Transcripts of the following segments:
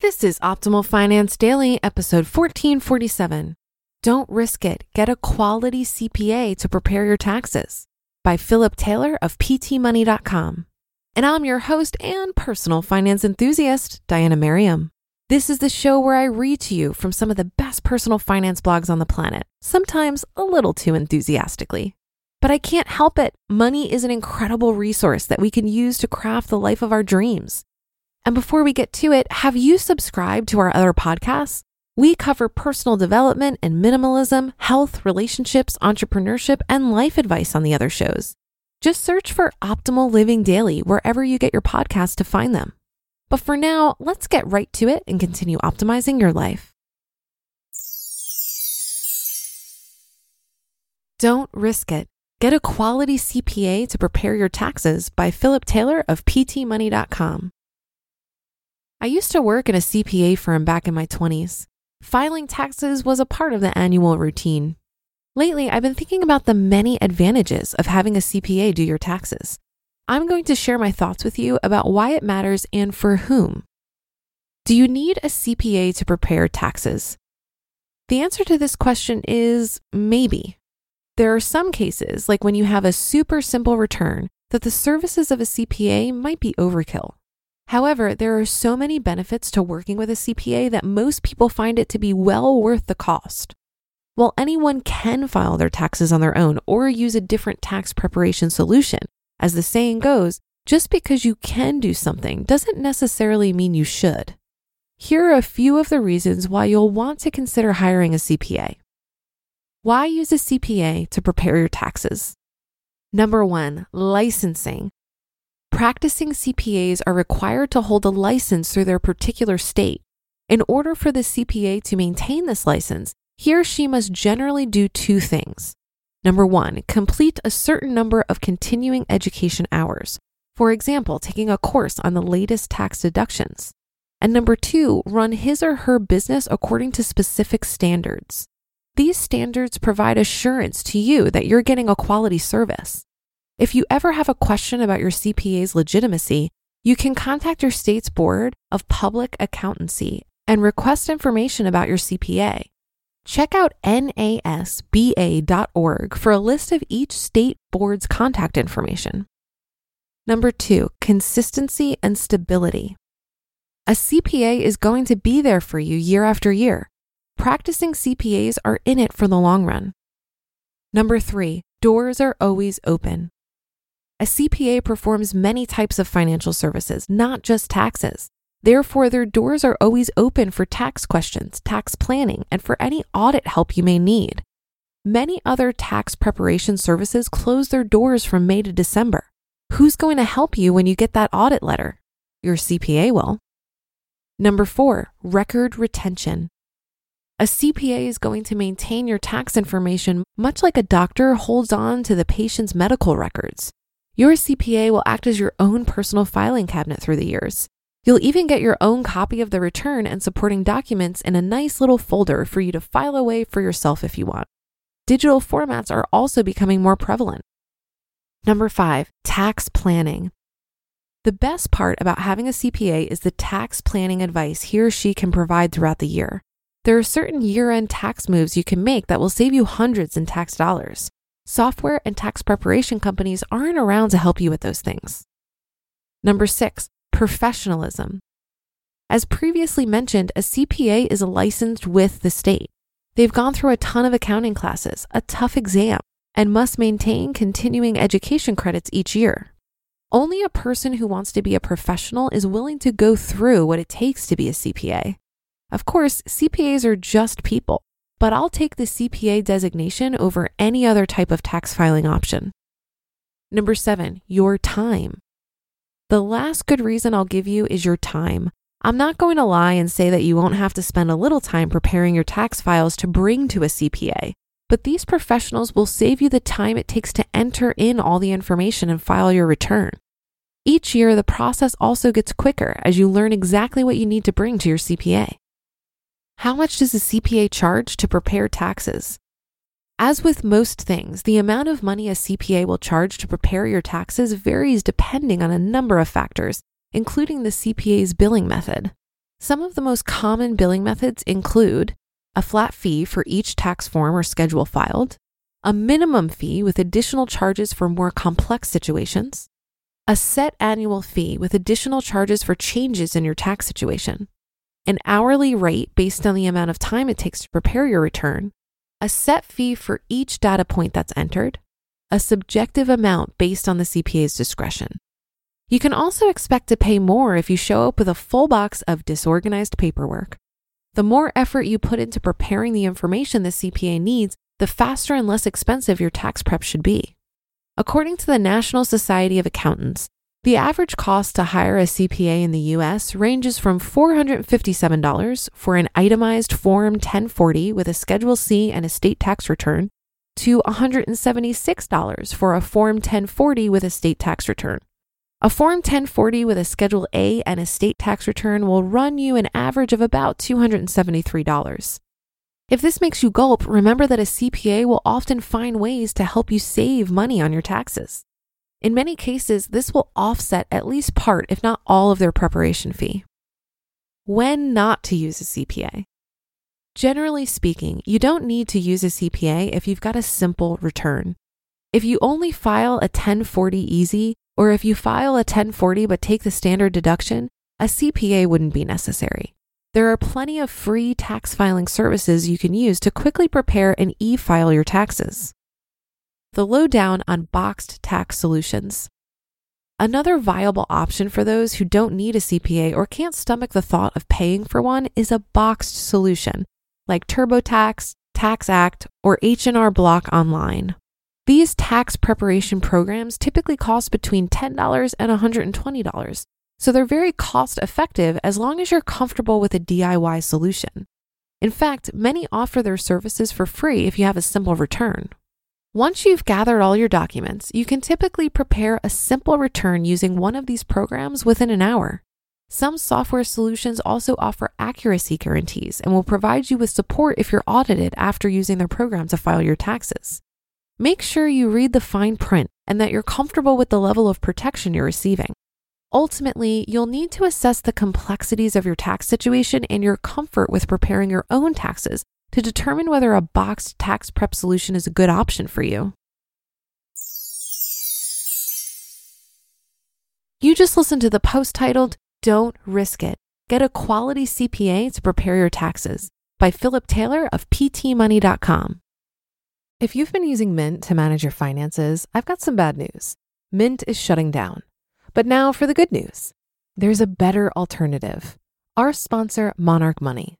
This is Optimal Finance Daily, episode 1447. Don't risk it. Get a quality CPA to prepare your taxes by Philip Taylor of PTMoney.com. And I'm your host and personal finance enthusiast, Diana Merriam. This is the show where I read to you from some of the best personal finance blogs on the planet, sometimes a little too enthusiastically. But I can't help it. Money is an incredible resource that we can use to craft the life of our dreams. And before we get to it, have you subscribed to our other podcasts? We cover personal development and minimalism, health, relationships, entrepreneurship, and life advice on the other shows. Just search for Optimal Living Daily wherever you get your podcasts to find them. But for now, let's get right to it and continue optimizing your life. Don't risk it. Get a quality CPA to prepare your taxes by Philip Taylor of PTMoney.com. I used to work in a CPA firm back in my 20s. Filing taxes was a part of the annual routine. Lately, I've been thinking about the many advantages of having a CPA do your taxes. I'm going to share my thoughts with you about why it matters and for whom. Do you need a CPA to prepare taxes? The answer to this question is maybe. There are some cases, like when you have a super simple return, that the services of a CPA might be overkill. However, there are so many benefits to working with a CPA that most people find it to be well worth the cost. While anyone can file their taxes on their own or use a different tax preparation solution, as the saying goes, just because you can do something doesn't necessarily mean you should. Here are a few of the reasons why you'll want to consider hiring a CPA. Why use a CPA to prepare your taxes? Number one, licensing. Practicing CPAs are required to hold a license through their particular state. In order for the CPA to maintain this license, he or she must generally do two things. Number one, complete a certain number of continuing education hours. For example, taking a course on the latest tax deductions. And number two, run his or her business according to specific standards. These standards provide assurance to you that you're getting a quality service. If you ever have a question about your CPA's legitimacy, you can contact your state's Board of Public Accountancy and request information about your CPA. Check out nasba.org for a list of each state board's contact information. Number two, consistency and stability. A CPA is going to be there for you year after year. Practicing CPAs are in it for the long run. Number three, doors are always open. A CPA performs many types of financial services, not just taxes. Therefore, their doors are always open for tax questions, tax planning, and for any audit help you may need. Many other tax preparation services close their doors from May to December. Who's going to help you when you get that audit letter? Your CPA will. Number four, record retention. A CPA is going to maintain your tax information much like a doctor holds on to the patient's medical records. Your CPA will act as your own personal filing cabinet through the years. You'll even get your own copy of the return and supporting documents in a nice little folder for you to file away for yourself if you want. Digital formats are also becoming more prevalent. Number five, tax planning. The best part about having a CPA is the tax planning advice he or she can provide throughout the year. There are certain year end tax moves you can make that will save you hundreds in tax dollars. Software and tax preparation companies aren't around to help you with those things. Number six, professionalism. As previously mentioned, a CPA is licensed with the state. They've gone through a ton of accounting classes, a tough exam, and must maintain continuing education credits each year. Only a person who wants to be a professional is willing to go through what it takes to be a CPA. Of course, CPAs are just people, but I'll take the CPA designation over any other type of tax filing option. Number seven, your time. The last good reason I'll give you is your time. I'm not going to lie and say that you won't have to spend a little time preparing your tax files to bring to a CPA, but these professionals will save you the time it takes to enter in all the information and file your return. Each year, the process also gets quicker as you learn exactly what you need to bring to your CPA. How much does a CPA charge to prepare taxes? As with most things, the amount of money a CPA will charge to prepare your taxes varies depending on a number of factors, including the CPA's billing method. Some of the most common billing methods include a flat fee for each tax form or schedule filed, a minimum fee with additional charges for more complex situations, a set annual fee with additional charges for changes in your tax situation, an hourly rate based on the amount of time it takes to prepare your return, a set fee for each data point that's entered, a subjective amount based on the CPA's discretion. You can also expect to pay more if you show up with a full box of disorganized paperwork. The more effort you put into preparing the information the CPA needs, the faster and less expensive your tax prep should be. According to the National Society of Accountants, the average cost to hire a CPA in the US ranges from $457 for an itemized Form 1040 with a Schedule C and a state tax return to $176 for a Form 1040 with a state tax return. A Form 1040 with a Schedule A and a state tax return will run you an average of about $273. If this makes you gulp, remember that a CPA will often find ways to help you save money on your taxes. In many cases, this will offset at least part, if not all, of their preparation fee. When not to use a CPA. Generally speaking, you don't need to use a CPA if you've got a simple return. If you only file a 1040EZ, or if you file a 1040 but take the standard deduction, a CPA wouldn't be necessary. There are plenty of free tax filing services you can use to quickly prepare and e file your taxes. The lowdown on boxed tax solutions. Another viable option for those who don't need a CPA or can't stomach the thought of paying for one is a boxed solution like TurboTax, TaxAct, or H&R Block Online. These tax preparation programs typically cost between $10 and $120, so they're very cost effective as long as you're comfortable with a DIY solution. In fact, many offer their services for free if you have a simple return. Once you've gathered all your documents, you can typically prepare a simple return using one of these programs within an hour. Some software solutions also offer accuracy guarantees and will provide you with support if you're audited after using their program to file your taxes. Make sure you read the fine print and that you're comfortable with the level of protection you're receiving. Ultimately, you'll need to assess the complexities of your tax situation and your comfort with preparing your own taxes to determine whether a boxed tax prep solution is a good option for you. You just listened to the post titled, Don't Risk It. Get a quality CPA to prepare your taxes by Philip Taylor of PTMoney.com. If you've been using Mint to manage your finances, I've got some bad news. Mint is shutting down. But now for the good news there's a better alternative. Our sponsor, Monarch Money.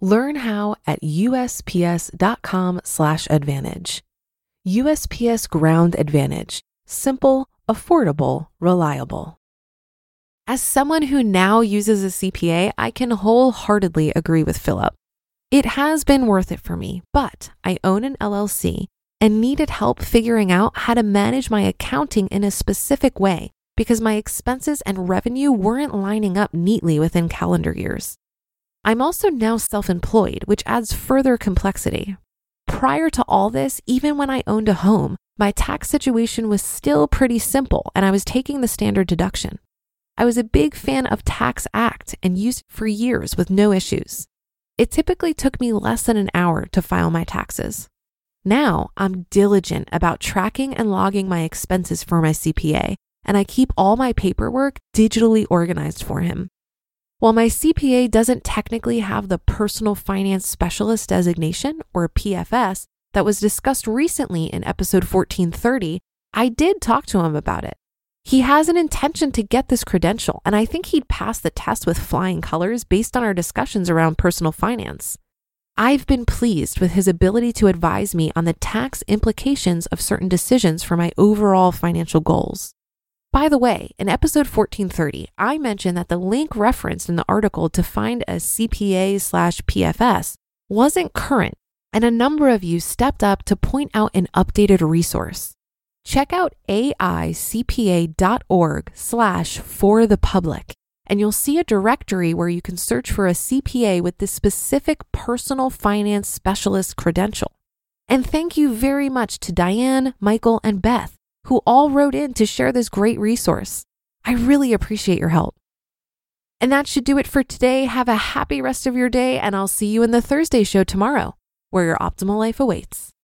Learn how at USPS.com/slash advantage. USPS Ground Advantage. Simple, affordable, reliable. As someone who now uses a CPA, I can wholeheartedly agree with Philip. It has been worth it for me, but I own an LLC and needed help figuring out how to manage my accounting in a specific way because my expenses and revenue weren't lining up neatly within calendar years. I'm also now self employed, which adds further complexity. Prior to all this, even when I owned a home, my tax situation was still pretty simple and I was taking the standard deduction. I was a big fan of Tax Act and used it for years with no issues. It typically took me less than an hour to file my taxes. Now I'm diligent about tracking and logging my expenses for my CPA, and I keep all my paperwork digitally organized for him. While my CPA doesn't technically have the Personal Finance Specialist designation, or PFS, that was discussed recently in episode 1430, I did talk to him about it. He has an intention to get this credential, and I think he'd pass the test with flying colors based on our discussions around personal finance. I've been pleased with his ability to advise me on the tax implications of certain decisions for my overall financial goals. By the way, in episode 1430, I mentioned that the link referenced in the article to find a CPA slash PFS wasn't current, and a number of you stepped up to point out an updated resource. Check out aicpa.org slash for the public, and you'll see a directory where you can search for a CPA with the specific personal finance specialist credential. And thank you very much to Diane, Michael, and Beth who all wrote in to share this great resource. I really appreciate your help. And that should do it for today. Have a happy rest of your day, and I'll see you in the Thursday show tomorrow, where your optimal life awaits.